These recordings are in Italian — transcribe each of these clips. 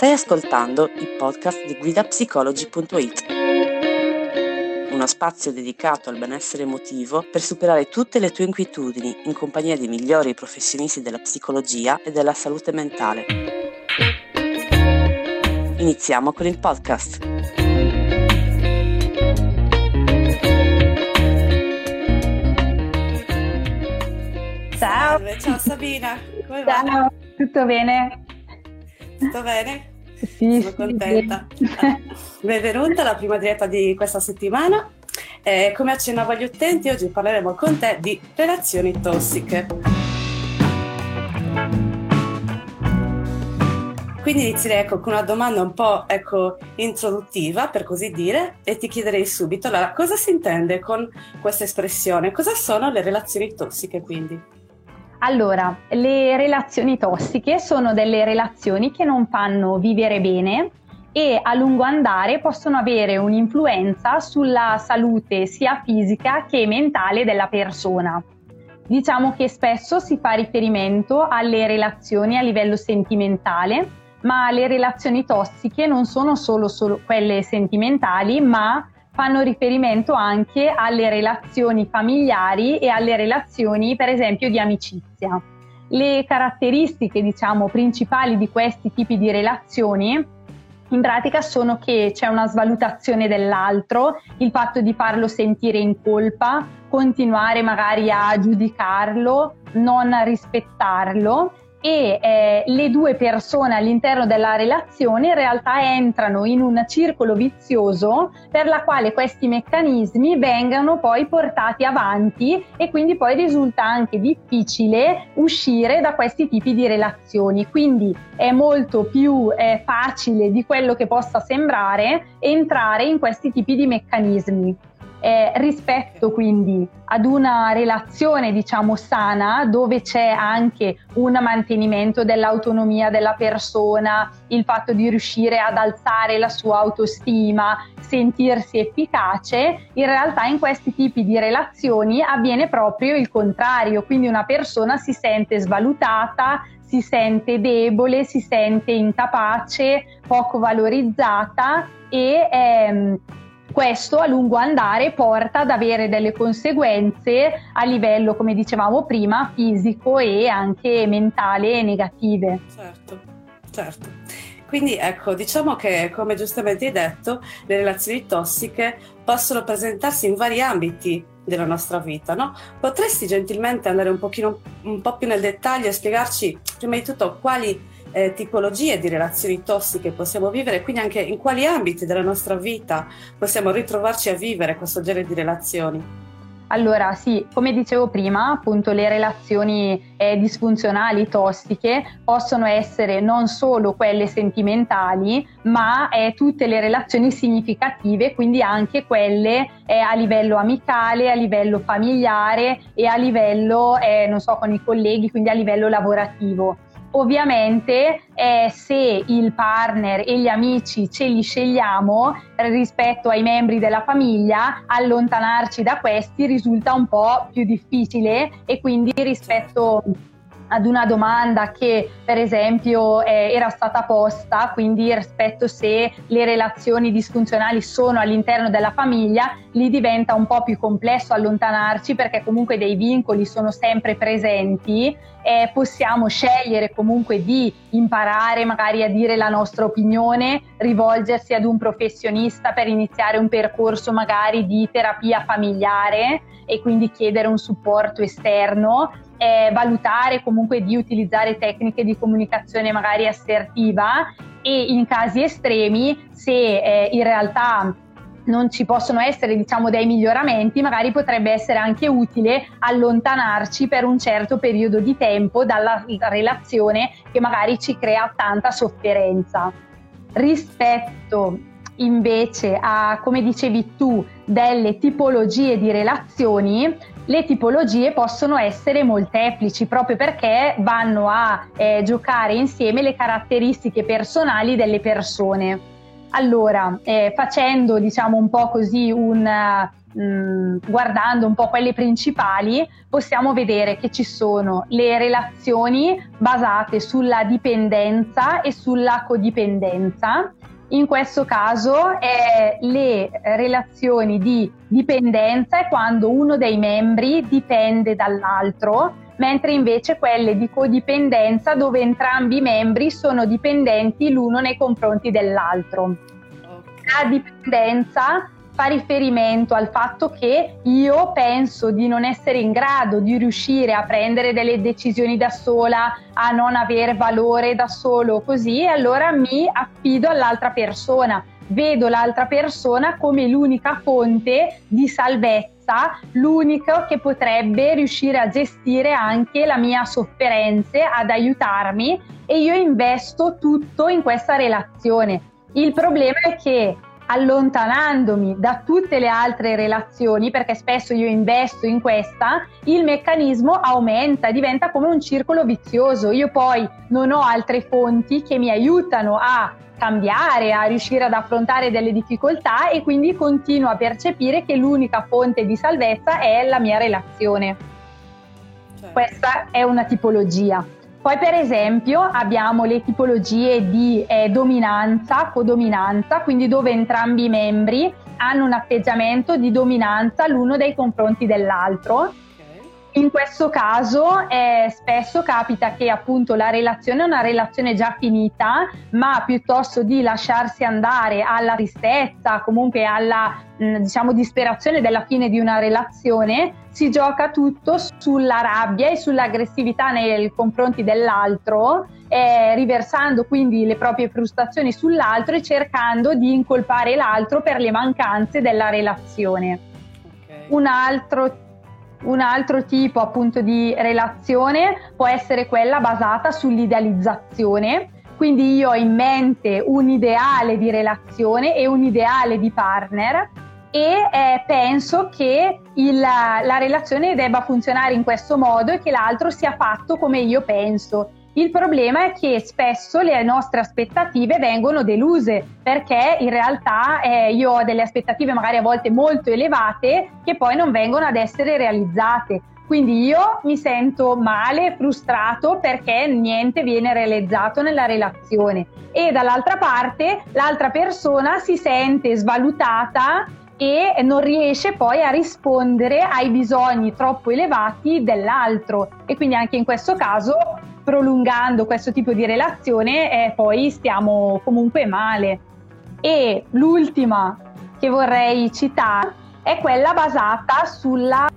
Stai ascoltando il podcast di guidapsicology.it, uno spazio dedicato al benessere emotivo per superare tutte le tue inquietudini in compagnia dei migliori professionisti della psicologia e della salute mentale. Iniziamo con il podcast. Ciao. Ciao Sabina, come va? Ciao, tutto bene? Tutto bene? Sì, Sono contenta. Benvenuta alla prima diretta di questa settimana. Eh, come accennavo agli utenti, oggi parleremo con te di relazioni tossiche. Quindi inizierei ecco, con una domanda un po' ecco, introduttiva, per così dire, e ti chiederei subito allora, cosa si intende con questa espressione? Cosa sono le relazioni tossiche quindi? Allora, le relazioni tossiche sono delle relazioni che non fanno vivere bene e a lungo andare possono avere un'influenza sulla salute sia fisica che mentale della persona. Diciamo che spesso si fa riferimento alle relazioni a livello sentimentale, ma le relazioni tossiche non sono solo, solo quelle sentimentali, ma fanno riferimento anche alle relazioni familiari e alle relazioni, per esempio, di amicizia. Le caratteristiche, diciamo, principali di questi tipi di relazioni in pratica sono che c'è una svalutazione dell'altro, il fatto di farlo sentire in colpa, continuare magari a giudicarlo, non rispettarlo e eh, le due persone all'interno della relazione in realtà entrano in un circolo vizioso per la quale questi meccanismi vengano poi portati avanti e quindi poi risulta anche difficile uscire da questi tipi di relazioni. Quindi è molto più eh, facile di quello che possa sembrare entrare in questi tipi di meccanismi eh, rispetto quindi ad una relazione diciamo sana dove c'è anche un mantenimento dell'autonomia della persona, il fatto di riuscire ad alzare la sua autostima, sentirsi efficace, in realtà in questi tipi di relazioni avviene proprio il contrario, quindi una persona si sente svalutata, si sente debole, si sente incapace, poco valorizzata e ehm, questo a lungo andare porta ad avere delle conseguenze a livello, come dicevamo prima, fisico e anche mentale negative. Certo, certo. Quindi ecco, diciamo che come giustamente hai detto, le relazioni tossiche possono presentarsi in vari ambiti della nostra vita, no? Potresti gentilmente andare un, pochino, un po' più nel dettaglio e spiegarci prima di tutto quali eh, tipologie di relazioni tossiche possiamo vivere, quindi anche in quali ambiti della nostra vita possiamo ritrovarci a vivere questo genere di relazioni. Allora sì, come dicevo prima, appunto le relazioni eh, disfunzionali, tossiche, possono essere non solo quelle sentimentali, ma eh, tutte le relazioni significative, quindi anche quelle eh, a livello amicale, a livello familiare e a livello, eh, non so, con i colleghi, quindi a livello lavorativo. Ovviamente eh, se il partner e gli amici ce li scegliamo rispetto ai membri della famiglia, allontanarci da questi risulta un po' più difficile e quindi rispetto ad una domanda che per esempio eh, era stata posta, quindi rispetto se le relazioni disfunzionali sono all'interno della famiglia, lì diventa un po' più complesso allontanarci perché comunque dei vincoli sono sempre presenti e possiamo scegliere comunque di imparare magari a dire la nostra opinione, rivolgersi ad un professionista per iniziare un percorso magari di terapia familiare e quindi chiedere un supporto esterno eh, valutare comunque di utilizzare tecniche di comunicazione magari assertiva e in casi estremi se eh, in realtà non ci possono essere diciamo dei miglioramenti, magari potrebbe essere anche utile allontanarci per un certo periodo di tempo dalla relazione che magari ci crea tanta sofferenza. Rispetto invece a, come dicevi tu, delle tipologie di relazioni, le tipologie possono essere molteplici proprio perché vanno a eh, giocare insieme le caratteristiche personali delle persone. Allora, eh, facendo diciamo un po' così un, mh, mm, guardando un po' quelle principali, possiamo vedere che ci sono le relazioni basate sulla dipendenza e sulla codipendenza. In questo caso eh, le relazioni di dipendenza è quando uno dei membri dipende dall'altro, mentre invece quelle di codipendenza dove entrambi i membri sono dipendenti l'uno nei confronti dell'altro. La dipendenza fa riferimento al fatto che io penso di non essere in grado di riuscire a prendere delle decisioni da sola, a non avere valore da solo, così, allora mi affido all'altra persona. Vedo l'altra persona come l'unica fonte di salvezza, l'unico che potrebbe riuscire a gestire anche la mia sofferenza, ad aiutarmi e io investo tutto in questa relazione. Il problema è che allontanandomi da tutte le altre relazioni, perché spesso io investo in questa, il meccanismo aumenta, diventa come un circolo vizioso. Io poi non ho altre fonti che mi aiutano a cambiare, a riuscire ad affrontare delle difficoltà e quindi continuo a percepire che l'unica fonte di salvezza è la mia relazione. Certo. Questa è una tipologia. Poi per esempio abbiamo le tipologie di eh, dominanza, codominanza, quindi dove entrambi i membri hanno un atteggiamento di dominanza l'uno dei confronti dell'altro in questo caso eh, spesso capita che appunto la relazione è una relazione già finita, ma piuttosto di lasciarsi andare alla tristezza, comunque alla mh, mm, diciamo disperazione della fine di una relazione, si gioca tutto sulla rabbia e sull'aggressività nei confronti dell'altro, eh, riversando quindi le proprie frustrazioni sull'altro e cercando di incolpare l'altro per le mancanze della relazione. Okay. Un altro un altro tipo appunto di relazione può essere quella basata sull'idealizzazione, quindi io ho in mente un ideale di relazione e un ideale di partner e eh, penso che il, la relazione debba funzionare in questo modo e che l'altro sia fatto come io penso. Il problema è che spesso le nostre aspettative vengono deluse perché in realtà eh, io ho delle aspettative magari a volte molto elevate che poi non vengono ad essere realizzate. Quindi io mi sento male, frustrato perché niente viene realizzato nella relazione e dall'altra parte l'altra persona si sente svalutata e non riesce poi a rispondere ai bisogni troppo elevati dell'altro e quindi anche in questo caso prolungando questo tipo di relazione eh, poi stiamo comunque male. E l'ultima che vorrei citare è quella basata sulla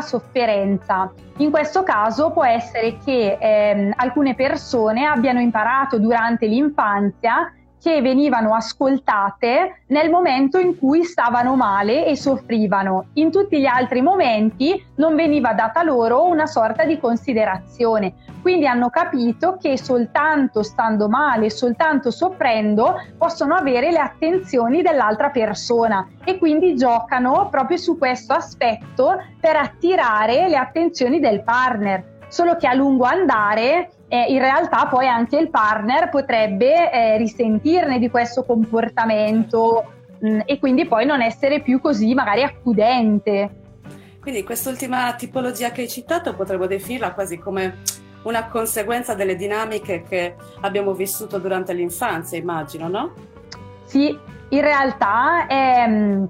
sofferenza. In questo caso può essere che ehm, alcune persone abbiano imparato durante l'infanzia che venivano ascoltate nel momento in cui stavano male e soffrivano. In tutti gli altri momenti non veniva data loro una sorta di considerazione. Quindi hanno capito che soltanto stando male, soltanto soffrendo, possono avere le attenzioni dell'altra persona e quindi giocano proprio su questo aspetto per attirare le attenzioni del partner. Solo che a lungo andare eh, in realtà poi anche il partner potrebbe eh, risentirne di questo comportamento mh, mm, e quindi poi non essere più così magari accudente. Quindi quest'ultima tipologia che hai citato potremmo definirla quasi come una conseguenza delle dinamiche che abbiamo vissuto durante l'infanzia, immagino, no? Sì, in realtà ehm,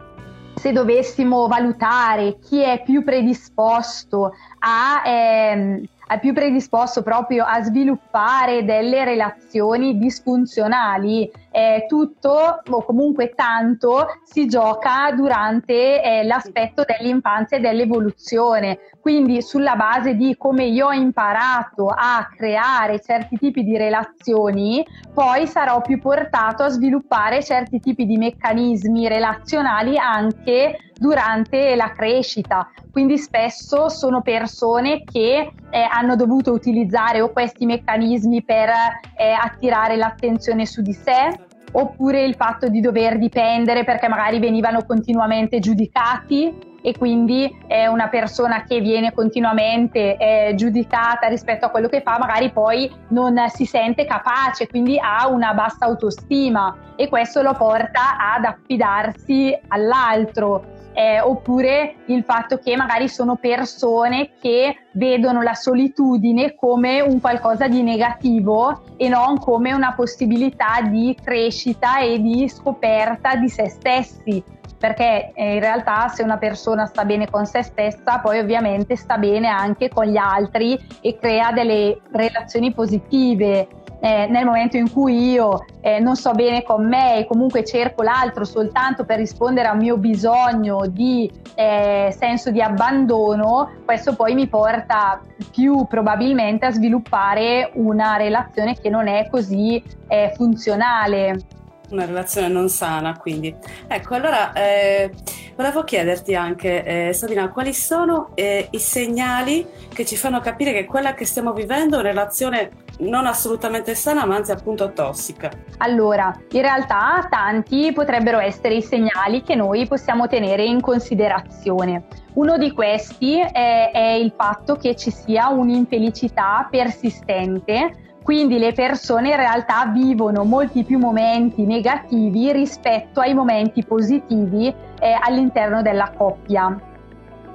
se dovessimo valutare chi è più predisposto a... Ehm, è più predisposto proprio a sviluppare delle relazioni disfunzionali. Eh, tutto o comunque tanto si gioca durante eh, l'aspetto dell'infanzia e dell'evoluzione. Quindi sulla base di come io ho imparato a creare certi tipi di relazioni, poi sarò più portato a sviluppare certi tipi di meccanismi relazionali anche durante la crescita. Quindi spesso sono persone che eh, hanno dovuto utilizzare o questi meccanismi per eh, attirare l'attenzione su di sé oppure il fatto di dover dipendere perché magari venivano continuamente giudicati e quindi è una persona che viene continuamente eh, giudicata rispetto a quello che fa, magari poi non si sente capace, quindi ha una bassa autostima e questo lo porta ad affidarsi all'altro eh, oppure il fatto che magari sono persone che vedono la solitudine come un qualcosa di negativo e non come una possibilità di crescita e di scoperta di se stessi. Perché eh, in realtà se una persona sta bene con se stessa, poi ovviamente sta bene anche con gli altri e crea delle relazioni positive eh, nel momento in cui io eh, non sto bene con me e comunque cerco l'altro soltanto per rispondere a un mio bisogno di eh, senso di abbandono, questo poi mi porta più probabilmente a sviluppare una relazione che non è così eh, funzionale una relazione non sana, quindi. Ecco, allora eh, volevo chiederti anche, eh, Sabina, quali sono eh, i segnali che ci fanno capire che quella che stiamo vivendo è una relazione non assolutamente sana, ma anzi appunto tossica? Allora, in realtà tanti potrebbero essere i segnali che noi possiamo tenere in considerazione. Uno di questi è, è il fatto che ci sia un'infelicità persistente quindi le persone in realtà vivono molti più momenti negativi rispetto ai momenti positivi eh, all'interno della coppia.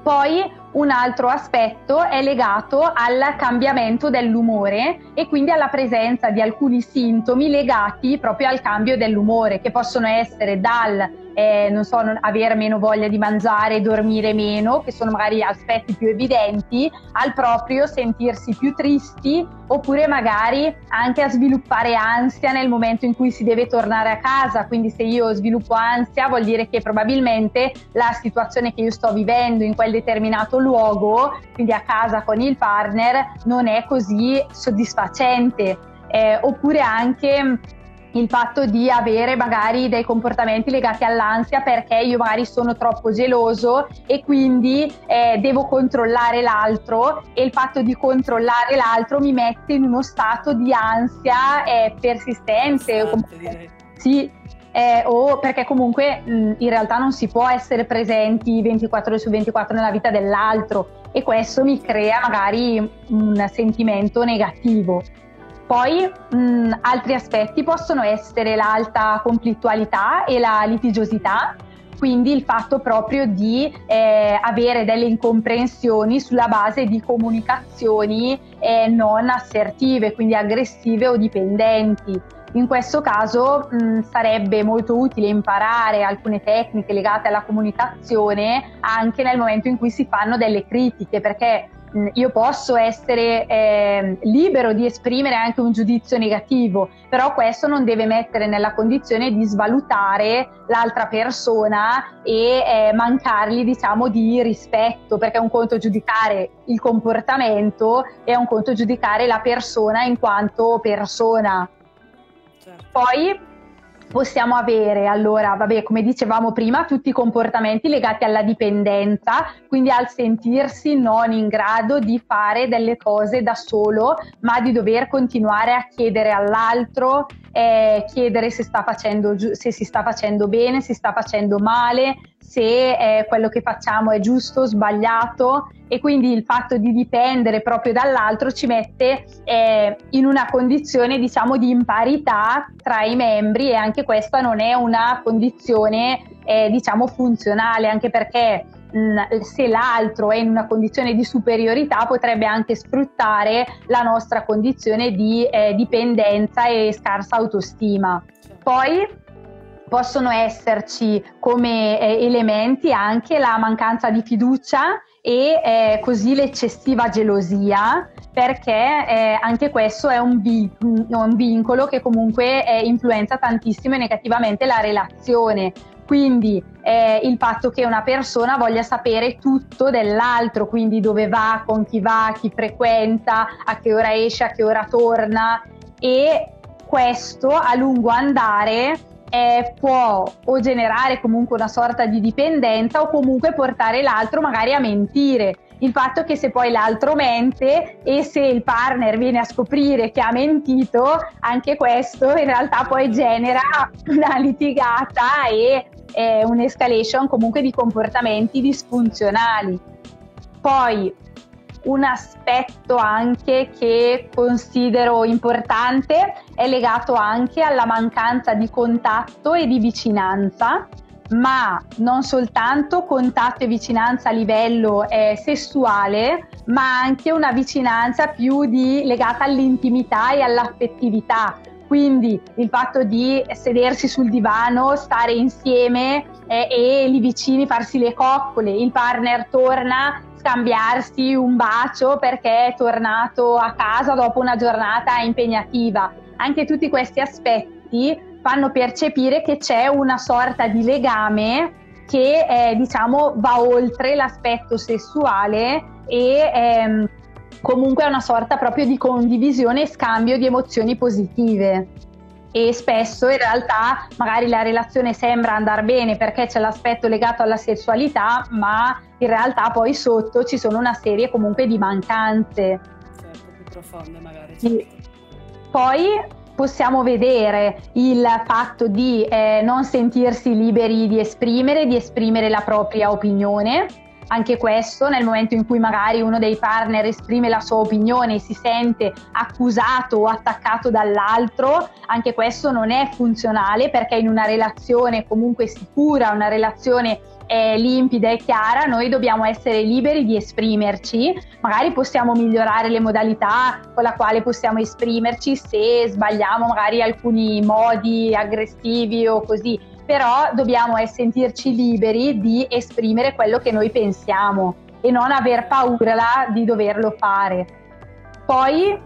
Poi un altro aspetto è legato al cambiamento dell'umore e quindi alla presenza di alcuni sintomi legati proprio al cambio dell'umore, che possono essere dal eh, non so, non avere meno voglia di mangiare, dormire meno, che sono magari aspetti più evidenti, al proprio sentirsi più tristi oppure magari anche a sviluppare ansia nel momento in cui si deve tornare a casa. Quindi se io sviluppo ansia vuol dire che probabilmente la situazione che io sto vivendo in quel determinato luogo, quindi a casa con il partner, non è così soddisfacente. Eh, oppure anche il fatto di avere magari dei comportamenti legati all'ansia perché io magari sono troppo geloso e quindi eh, devo controllare l'altro e il fatto di controllare l'altro mi mette in uno stato di ansia eh, persistente. Comunque, sì, eh, o perché comunque mh, in realtà non si può essere presenti 24 ore su 24 nella vita dell'altro e questo mi crea magari un sentimento negativo. Poi mh, altri aspetti possono essere l'alta conflittualità e la litigiosità, quindi il fatto proprio di eh, avere delle incomprensioni sulla base di comunicazioni eh, non assertive, quindi aggressive o dipendenti. In questo caso mh, sarebbe molto utile imparare alcune tecniche legate alla comunicazione anche nel momento in cui si fanno delle critiche, perché io posso essere eh, libero di esprimere anche un giudizio negativo, però questo non deve mettere nella condizione di svalutare l'altra persona e eh, mancargli diciamo di rispetto, perché è un conto giudicare il comportamento e è un conto giudicare la persona in quanto persona. Certo. Poi possiamo avere allora, vabbè, come dicevamo prima, tutti i comportamenti legati alla dipendenza, quindi al sentirsi non in grado di fare delle cose da solo, ma di dover continuare a chiedere all'altro, eh, chiedere se, facendo, se si sta facendo bene, se si sta facendo male, se eh, quello che facciamo è giusto sbagliato. E quindi il fatto di dipendere proprio dall'altro ci mette eh, in una condizione diciamo di imparità tra i membri e anche questa non è una condizione eh, diciamo funzionale anche perché se l'altro è in una condizione di superiorità potrebbe anche sfruttare la nostra condizione di eh, dipendenza e scarsa autostima. Poi possono esserci come eh, elementi anche la mancanza di fiducia e eh, così l'eccessiva gelosia perché eh, anche questo è un, vi- un vincolo che comunque eh, influenza tantissimo e negativamente la relazione. Quindi eh, il fatto che una persona voglia sapere tutto dell'altro, quindi dove va, con chi va, chi frequenta, a che ora esce, a che ora torna e questo a lungo andare eh, può o generare comunque una sorta di dipendenza o comunque portare l'altro magari a mentire. Il fatto che se poi l'altro mente e se il partner viene a scoprire che ha mentito, anche questo in realtà poi genera una litigata e è un'escalation comunque di comportamenti disfunzionali. Poi un aspetto anche che considero importante è legato anche alla mancanza di contatto e di vicinanza, ma non soltanto contatto e vicinanza a livello eh, sessuale, ma anche una vicinanza più di, legata all'intimità e all'affettività. Quindi il fatto di sedersi sul divano, stare insieme eh, e lì vicini farsi le coccole, il partner torna scambiarsi un bacio perché è tornato a casa dopo una giornata impegnativa. Anche tutti questi aspetti fanno percepire che c'è una sorta di legame che eh, diciamo va oltre l'aspetto sessuale e ehm, comunque è una sorta proprio di condivisione e scambio di emozioni positive e spesso in realtà magari la relazione sembra andare bene perché c'è l'aspetto legato alla sessualità, ma in realtà poi sotto ci sono una serie comunque di mancanze. Certo, più profonde magari. Certo. Poi possiamo vedere il fatto di eh, non sentirsi liberi di esprimere, di esprimere la propria opinione anche questo nel momento in cui magari uno dei partner esprime la sua opinione e si sente accusato o attaccato dall'altro, anche questo non è funzionale perché in una relazione comunque sicura, una relazione eh, limpida e chiara, noi dobbiamo essere liberi di esprimerci, magari possiamo migliorare le modalità con la quale possiamo esprimerci se sbagliamo magari alcuni modi aggressivi o così, però dobbiamo sentirci liberi di esprimere quello che noi pensiamo e non aver paura di doverlo fare. Poi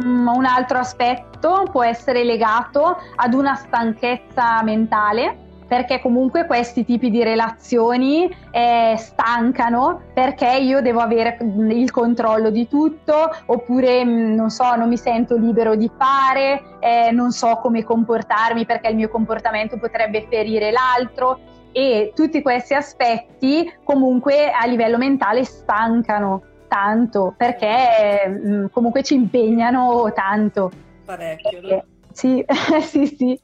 um, un altro aspetto può essere legato ad una stanchezza mentale perché comunque questi tipi di relazioni eh, stancano perché io devo avere mm, il controllo di tutto oppure mm, non so, non mi sento libero di fare, eh, non so come comportarmi perché il mio comportamento potrebbe ferire l'altro e tutti questi aspetti comunque a livello mentale stancano tanto perché mh, mm, comunque ci impegnano tanto. Parecchio, no? Eh, sì, sì, sì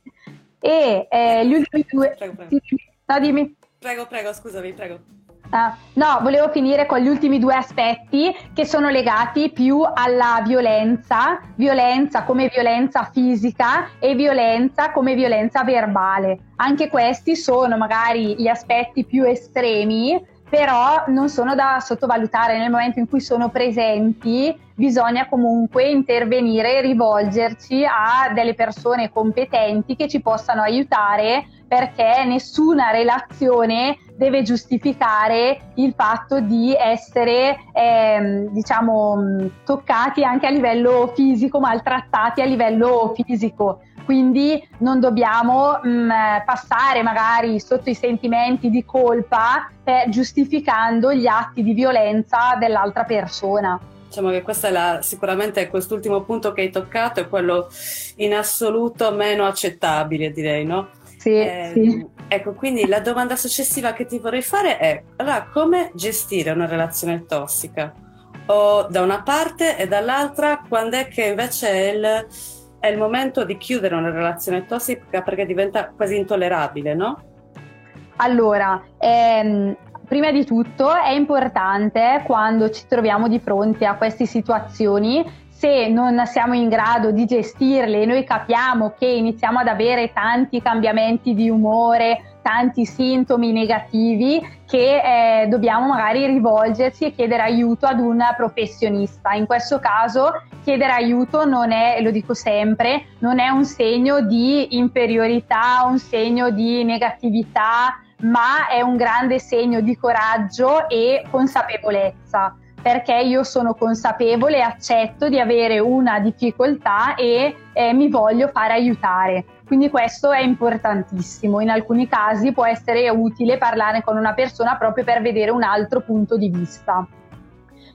e eh, gli ultimi due... Prego, prego. No, dimmi. Prego, prego, scusami, prego. Ah, no, volevo finire con gli ultimi due aspetti che sono legati più alla violenza, violenza come violenza fisica e violenza come violenza verbale. Anche questi sono magari gli aspetti più estremi però non sono da sottovalutare nel momento in cui sono presenti bisogna comunque intervenire e rivolgerci a delle persone competenti che ci possano aiutare perché nessuna relazione deve giustificare il fatto di essere eh, diciamo toccati anche a livello fisico maltrattati a livello fisico quindi non dobbiamo mh, mm, passare magari sotto i sentimenti di colpa per, giustificando gli atti di violenza dell'altra persona. Diciamo che questo è la, sicuramente quest'ultimo punto che hai toccato è quello in assoluto meno accettabile, direi, no? Sì, eh, sì. Ecco, quindi la domanda successiva che ti vorrei fare è, allora, come gestire una relazione tossica? O da una parte e dall'altra, quando è che invece è il è il momento di chiudere una relazione tossica perché diventa quasi intollerabile, no? Allora, ehm, prima di tutto è importante quando ci troviamo di fronte a queste situazioni se non siamo in grado di gestirle, noi capiamo che iniziamo ad avere tanti cambiamenti di umore, tanti sintomi negativi che eh, dobbiamo magari rivolgersi e chiedere aiuto ad un professionista. In questo caso chiedere aiuto non è, lo dico sempre, non è un segno di inferiorità, un segno di negatività, ma è un grande segno di coraggio e consapevolezza perché io sono consapevole e accetto di avere una difficoltà e eh, mi voglio fare aiutare. Quindi questo è importantissimo. In alcuni casi può essere utile parlare con una persona proprio per vedere un altro punto di vista.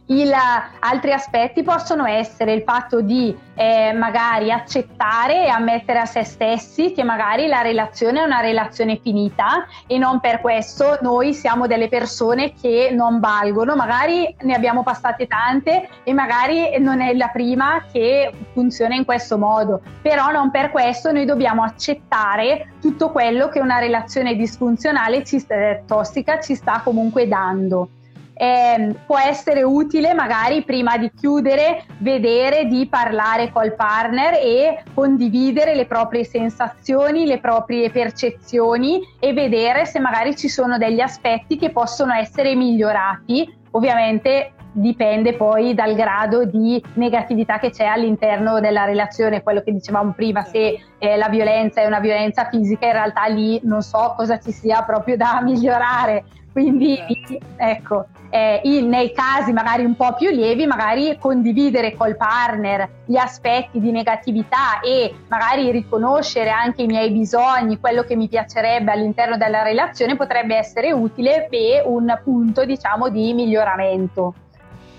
Il, altri aspetti possono essere il fatto di eh, magari accettare e ammettere a se stessi che magari la relazione è una relazione finita e non per questo noi siamo delle persone che non valgono, magari ne abbiamo passate tante e magari non è la prima che funziona in questo modo, però non per questo noi dobbiamo accettare tutto quello che una relazione disfunzionale ci, eh, tossica ci sta comunque dando eh, può essere utile magari prima di chiudere vedere di parlare col partner e condividere le proprie sensazioni, le proprie percezioni e vedere se magari ci sono degli aspetti che possono essere migliorati. Ovviamente dipende poi dal grado di negatività che c'è all'interno della relazione, quello che dicevamo prima, se eh, la violenza è una violenza fisica, in realtà lì non so cosa ci sia proprio da migliorare. Quindi certo. ecco, eh, in, nei casi magari un po' più lievi, magari condividere col partner gli aspetti di negatività e magari riconoscere anche i miei bisogni, quello che mi piacerebbe all'interno della relazione potrebbe essere utile per un punto diciamo di miglioramento.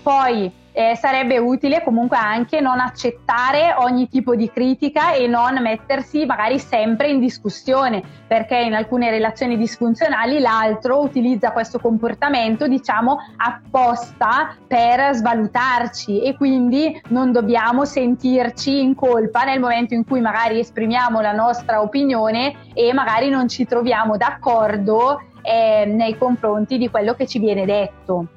Poi eh, sarebbe utile comunque anche non accettare ogni tipo di critica e non mettersi magari sempre in discussione, perché in alcune relazioni disfunzionali l'altro utilizza questo comportamento, diciamo, apposta per svalutarci e quindi non dobbiamo sentirci in colpa nel momento in cui magari esprimiamo la nostra opinione e magari non ci troviamo d'accordo eh, nei confronti di quello che ci viene detto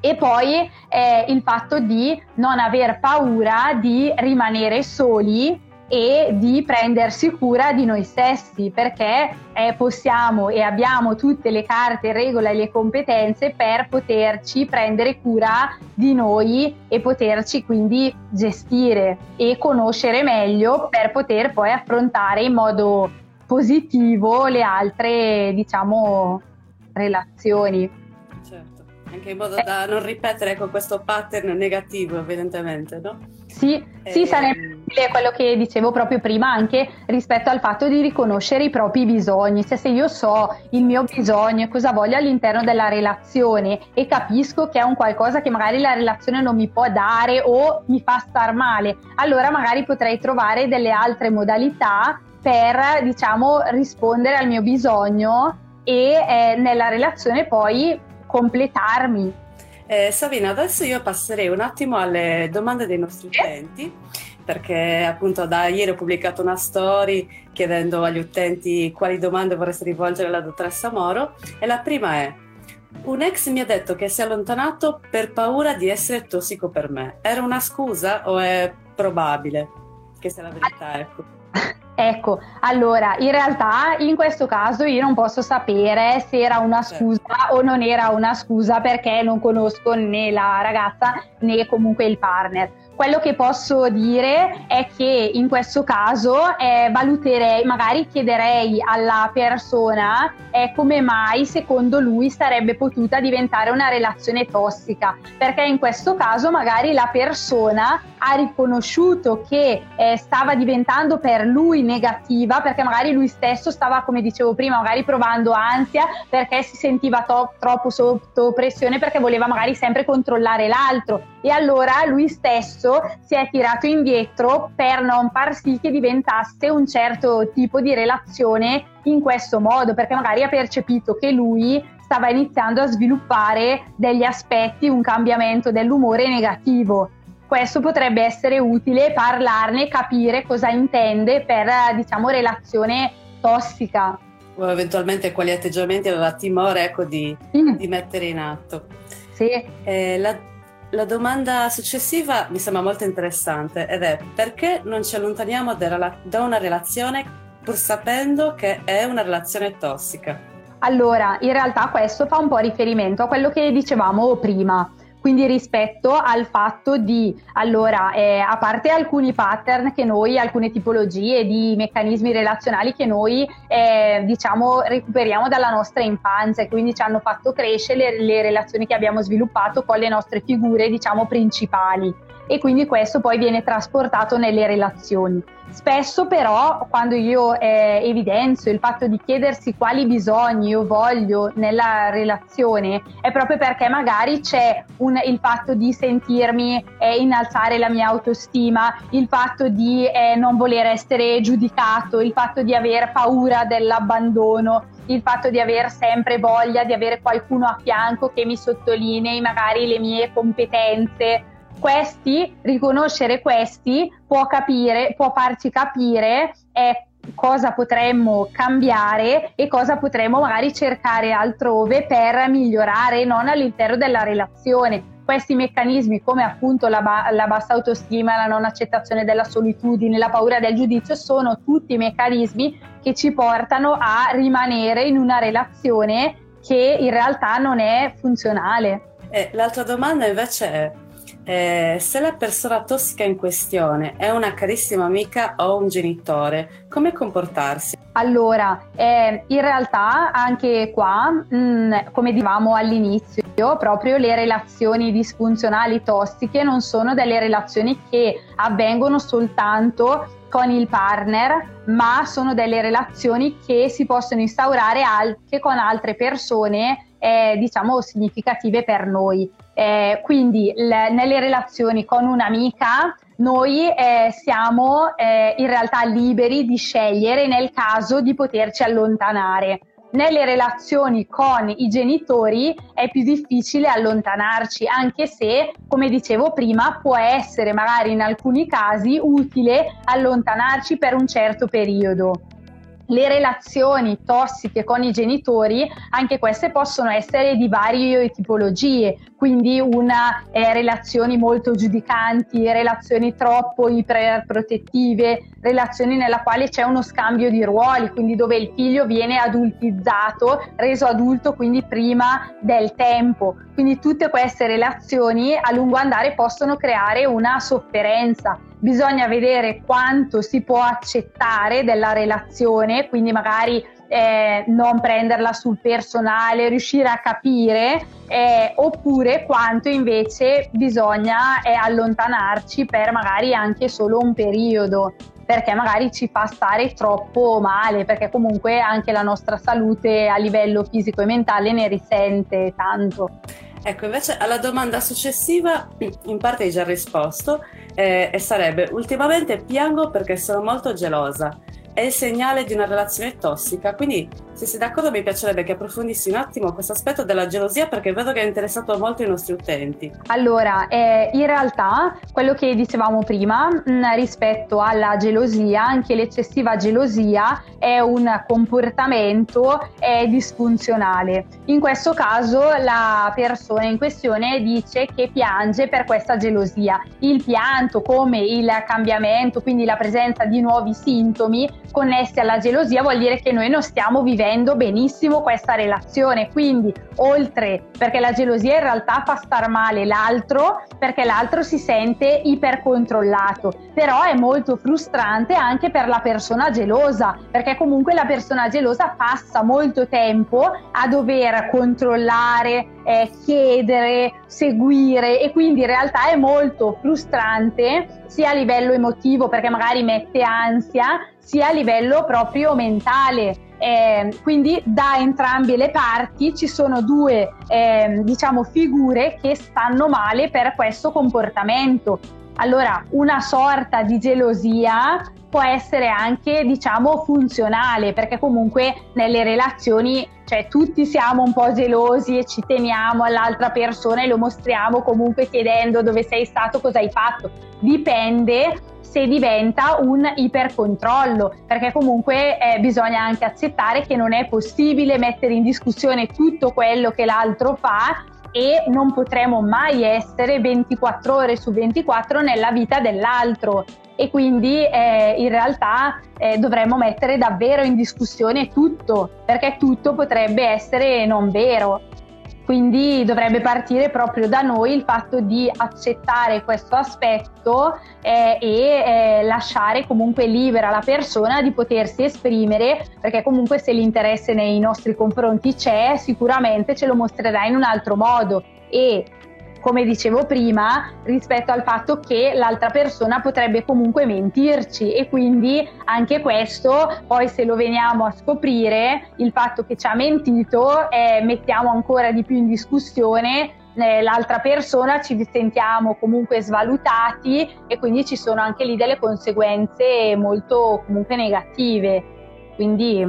e poi eh, il fatto di non aver paura di rimanere soli e di prendersi cura di noi stessi perché eh, possiamo e abbiamo tutte le carte, regole e le competenze per poterci prendere cura di noi e poterci quindi gestire e conoscere meglio per poter poi affrontare in modo positivo le altre diciamo relazioni anche in modo da non ripetere con questo pattern negativo, evidentemente, no? Sì, eh, sì, sarebbe quello che dicevo proprio prima anche rispetto al fatto di riconoscere i propri bisogni, cioè se io so il mio bisogno e cosa voglio all'interno della relazione e capisco che è un qualcosa che magari la relazione non mi può dare o mi fa star male, allora magari potrei trovare delle altre modalità per diciamo rispondere al mio bisogno e eh, nella relazione poi completarmi. Eh, Sabina, adesso io passerei un attimo alle domande dei nostri utenti, perché appunto da ieri ho pubblicato una story chiedendo agli utenti quali domande vorreste rivolgere alla dottoressa Moro e la prima è un ex mi ha detto che si è allontanato per paura di essere tossico per me. Era una scusa o è probabile che sia la verità? Ecco. Ecco, allora, in realtà in questo caso io non posso sapere se era una certo. scusa o non era una scusa perché non conosco né la ragazza né comunque il partner. Quello che posso dire è che in questo caso eh, valuterei, magari chiederei alla persona eh, come mai secondo lui sarebbe potuta diventare una relazione tossica, perché in questo caso magari la persona ha riconosciuto che eh, stava diventando per lui negativa, perché magari lui stesso stava, come dicevo prima, magari provando ansia perché si sentiva to- troppo sotto pressione, perché voleva magari sempre controllare l'altro e allora lui stesso si è tirato indietro per non far sì che diventasse un certo tipo di relazione in questo modo, perché magari ha percepito che lui stava iniziando a sviluppare degli aspetti, un cambiamento dell'umore negativo. Questo potrebbe essere utile parlarne, capire cosa intende per, diciamo, relazione tossica. O eventualmente quali atteggiamenti aveva timore ecco, di, mm. di mettere in atto. Sì. Eh, la la domanda successiva mi sembra molto interessante ed è perché non ci allontaniamo da una relazione pur sapendo che è una relazione tossica? Allora, in realtà questo fa un po' riferimento a quello che dicevamo prima quindi rispetto al fatto di, allora, eh, a parte alcuni pattern che noi, alcune tipologie di meccanismi relazionali che noi, eh, diciamo, recuperiamo dalla nostra infanzia e quindi ci hanno fatto crescere le, le relazioni che abbiamo sviluppato con le nostre figure, diciamo, principali e quindi questo poi viene trasportato nelle relazioni. Spesso però quando io eh, evidenzio il fatto di chiedersi quali bisogni io voglio nella relazione è proprio perché magari c'è un, il fatto di sentirmi eh, innalzare la mia autostima, il fatto di eh, non voler essere giudicato, il fatto di aver paura dell'abbandono, il fatto di aver sempre voglia di avere qualcuno a fianco che mi sottolinei magari le mie competenze questi, riconoscere questi può capire, può farci capire eh, cosa potremmo cambiare e cosa potremmo magari cercare altrove per migliorare, non all'interno della relazione. Questi meccanismi come appunto la, ba- la bassa autostima, la non accettazione della solitudine, la paura del giudizio sono tutti meccanismi che ci portano a rimanere in una relazione che in realtà non è funzionale. Eh, l'altra domanda invece è eh, se la persona tossica in questione è una carissima amica o un genitore, come comportarsi? Allora, eh, in realtà anche qua, mh, mm, come dicevamo all'inizio, proprio le relazioni disfunzionali tossiche non sono delle relazioni che avvengono soltanto con il partner, ma sono delle relazioni che si possono instaurare anche con altre persone, eh, diciamo, significative per noi. Eh, quindi le, nelle relazioni con un'amica noi eh, siamo eh, in realtà liberi di scegliere nel caso di poterci allontanare. Nelle relazioni con i genitori è più difficile allontanarci, anche se, come dicevo prima, può essere magari in alcuni casi utile allontanarci per un certo periodo le relazioni tossiche con i genitori, anche queste possono essere di varie tipologie, quindi una eh, relazioni molto giudicanti, relazioni troppo iperprotettive, relazioni nella quale c'è uno scambio di ruoli, quindi dove il figlio viene adultizzato, reso adulto quindi prima del tempo. Quindi tutte queste relazioni a lungo andare possono creare una sofferenza bisogna vedere quanto si può accettare della relazione, quindi magari eh, non prenderla sul personale, riuscire a capire, eh, oppure quanto invece bisogna eh, allontanarci per magari anche solo un periodo perché magari ci fa stare troppo male, perché comunque anche la nostra salute a livello fisico e mentale ne risente tanto. Ecco, invece alla domanda successiva, in parte hai già risposto, eh, e sarebbe ultimamente piango perché sono molto gelosa è il segnale di una relazione tossica. Quindi, se sei d'accordo, mi piacerebbe che approfondissi un attimo questo aspetto della gelosia perché vedo che è interessato molto i nostri utenti. Allora, eh, in realtà, quello che dicevamo prima mh, mm, rispetto alla gelosia, anche l'eccessiva gelosia è un comportamento è disfunzionale. In questo caso, la persona in questione dice che piange per questa gelosia. Il pianto, come il cambiamento, quindi la presenza di nuovi sintomi, connessi alla gelosia vuol dire che noi non stiamo vivendo benissimo questa relazione. Quindi, oltre perché la gelosia in realtà fa star male l'altro, perché l'altro si sente ipercontrollato, però è molto frustrante anche per la persona gelosa, perché comunque la persona gelosa passa molto tempo a dover controllare, eh, chiedere, seguire e quindi in realtà è molto frustrante sia a livello emotivo perché magari mette ansia, sia a livello proprio mentale. Eh, quindi da entrambe le parti ci sono due eh, diciamo figure che stanno male per questo comportamento allora una sorta di gelosia può essere anche diciamo funzionale perché comunque nelle relazioni cioè tutti siamo un po' gelosi e ci teniamo all'altra persona e lo mostriamo comunque chiedendo dove sei stato, cosa hai fatto. Dipende se diventa un ipercontrollo, perché comunque eh, bisogna anche accettare che non è possibile mettere in discussione tutto quello che l'altro fa e non potremo mai essere 24 ore su 24 nella vita dell'altro. E quindi eh, in realtà eh, dovremmo mettere davvero in discussione tutto perché tutto potrebbe essere non vero quindi dovrebbe partire proprio da noi il fatto di accettare questo aspetto eh, e eh, lasciare comunque libera la persona di potersi esprimere, perché comunque se l'interesse nei nostri confronti c'è, sicuramente ce lo mostrerà in un altro modo. E come dicevo prima, rispetto al fatto che l'altra persona potrebbe comunque mentirci e quindi anche questo, poi se lo veniamo a scoprire, il fatto che ci ha mentito, eh, mettiamo ancora di più in discussione eh, l'altra persona, ci sentiamo comunque svalutati e quindi ci sono anche lì delle conseguenze molto comunque negative. Quindi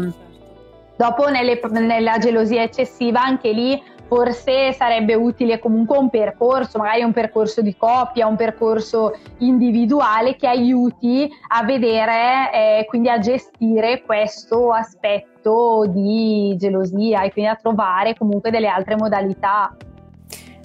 dopo nelle, nella gelosia eccessiva anche lì forse sarebbe utile comunque un percorso, magari un percorso di coppia, un percorso individuale che aiuti a vedere, eh, quindi a gestire questo aspetto di gelosia e quindi a trovare comunque delle altre modalità.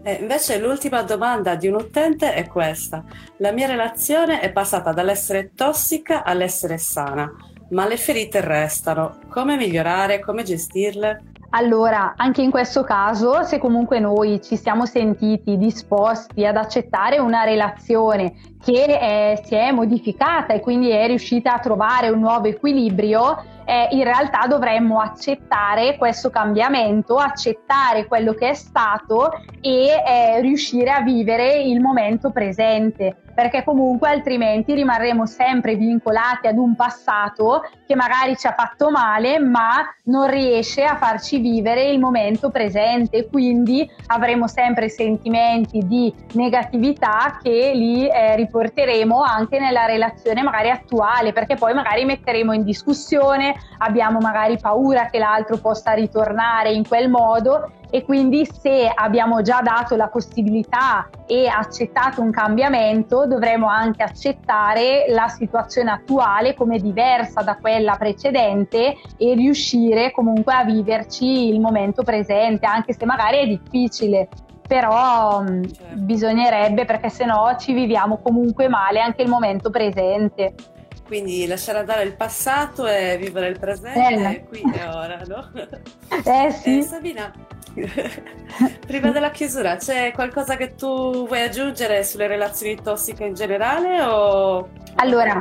Eh, invece l'ultima domanda di un utente è questa. La mia relazione è passata dall'essere tossica all'essere sana, ma le ferite restano. Come migliorare? Come gestirle? Allora, anche in questo caso, se comunque noi ci siamo sentiti disposti ad accettare una relazione che eh, si è modificata e quindi è riuscita a trovare un nuovo equilibrio, eh, in realtà dovremmo accettare questo cambiamento, accettare quello che è stato e eh, riuscire a vivere il momento presente perché comunque altrimenti rimarremo sempre vincolati ad un passato che magari ci ha fatto male ma non riesce a farci vivere il momento presente. Quindi avremo sempre sentimenti di negatività che li eh, riporteremo anche nella relazione magari attuale perché poi magari metteremo in discussione abbiamo magari paura che l'altro possa ritornare in quel modo e quindi se abbiamo già dato la possibilità e accettato un cambiamento dovremo anche accettare la situazione attuale come diversa da quella precedente e riuscire comunque a viverci il momento presente anche se magari è difficile però mm, certo. bisognerebbe perché sennò ci viviamo comunque male anche il momento presente. Quindi lasciare andare il passato e vivere il presente, eh. qui e ora, no? Eh sì. Eh, Sabina, prima della chiusura, c'è qualcosa che tu vuoi aggiungere sulle relazioni tossiche in generale o... Allora,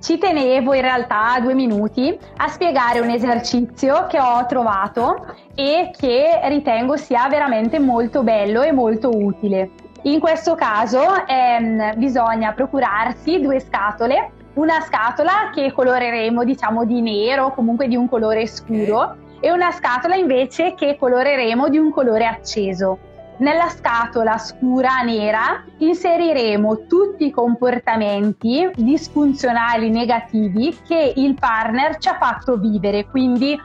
ci tenevo in realtà due minuti a spiegare un esercizio che ho trovato e che ritengo sia veramente molto bello e molto utile. In questo caso ehm, bisogna procurarsi due scatole una scatola che coloreremo diciamo di nero, comunque di un colore scuro, e una scatola invece che coloreremo di un colore acceso. Nella scatola scura nera inseriremo tutti i comportamenti disfunzionali negativi che il partner ci ha fatto vivere, quindi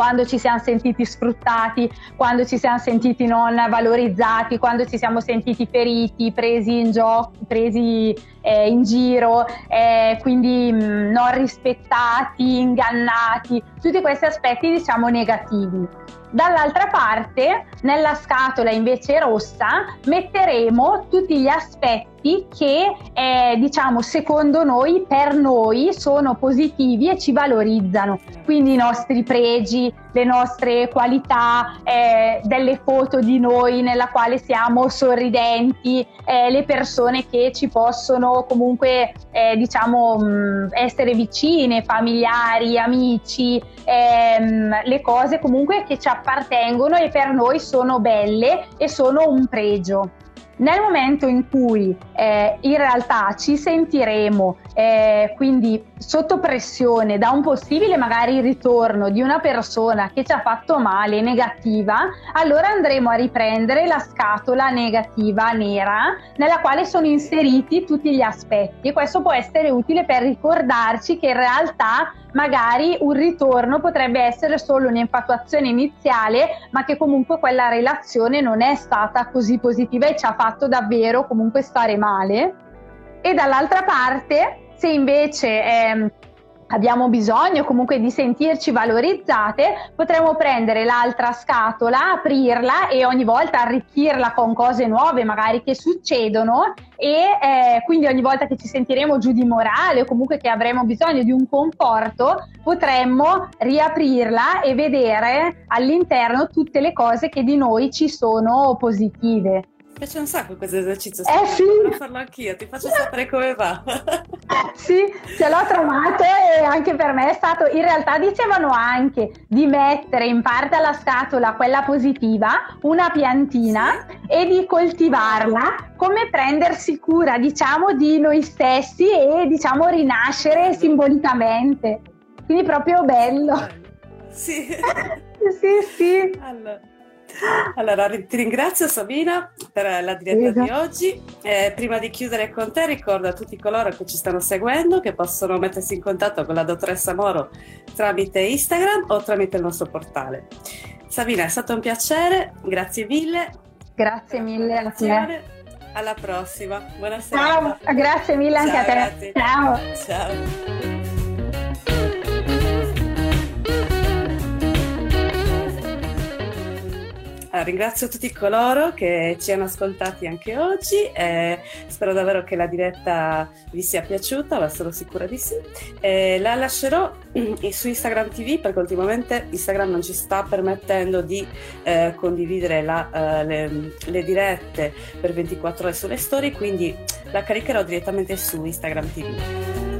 quando ci siamo sentiti sfruttati, quando ci siamo sentiti non valorizzati, quando ci siamo sentiti feriti, presi in gioco, presi eh, in giro, eh, quindi mh, mm, non rispettati, ingannati, tutti questi aspetti diciamo negativi. Dall'altra parte, nella scatola invece rossa, metteremo tutti gli aspetti che, eh, diciamo, secondo noi, per noi, sono positivi e ci valorizzano. Quindi i nostri pregi, le nostre qualità, eh, delle foto di noi nella quale siamo sorridenti, eh, le persone che ci possono comunque, eh, diciamo, mh, essere vicine, familiari, amici, ehm, le cose comunque che ci appartengono e per noi sono belle e sono un pregio. Nel momento in cui eh, in realtà ci sentiremo eh, quindi sotto pressione da un possibile magari ritorno di una persona che ci ha fatto male, negativa, allora andremo a riprendere la scatola negativa nera nella quale sono inseriti tutti gli aspetti e questo può essere utile per ricordarci che in realtà magari un ritorno potrebbe essere solo un'infatuazione iniziale, ma che comunque quella relazione non è stata così positiva e ci ha fatto davvero comunque stare male. E dall'altra parte, se invece eh, abbiamo bisogno comunque di sentirci valorizzate, potremmo prendere l'altra scatola, aprirla e ogni volta arricchirla con cose nuove magari che succedono e eh, quindi ogni volta che ci sentiremo giù di morale o comunque che avremo bisogno di un conforto, potremmo riaprirla e vedere all'interno tutte le cose che di noi ci sono positive piace un sacco questo esercizio. Eh sì. Devo farlo anch'io, ti faccio sapere come va. sì, ce l'ho trovato e anche per me è stato. In realtà dicevano anche di mettere in parte alla scatola quella positiva una piantina e di coltivarla come prendersi cura, diciamo, di noi stessi e diciamo rinascere simbolicamente. Quindi proprio bello. Sì. sì, sì. Allora. Allora, ti ringrazio Sabina per la diretta di oggi. Eh, prima di chiudere con te, ricordo a tutti coloro che ci stanno seguendo che possono mettersi in contatto con la dottoressa Moro tramite Instagram o tramite il nostro portale. Sabina, è stato un piacere, grazie mille. Grazie mille a te. Alla prossima. Buonasera. Ciao, grazie mille anche Ciao, a te. Ciao. Ciao. Allora, ringrazio tutti coloro che ci hanno ascoltati anche oggi, eh, spero davvero che la diretta vi sia piaciuta, ma sono sicura di sì. Eh, la lascerò su Instagram TV perché ultimamente Instagram non ci sta permettendo di eh, condividere la, eh, le, le, dirette per 24 ore sulle storie, quindi la caricherò direttamente su Instagram TV.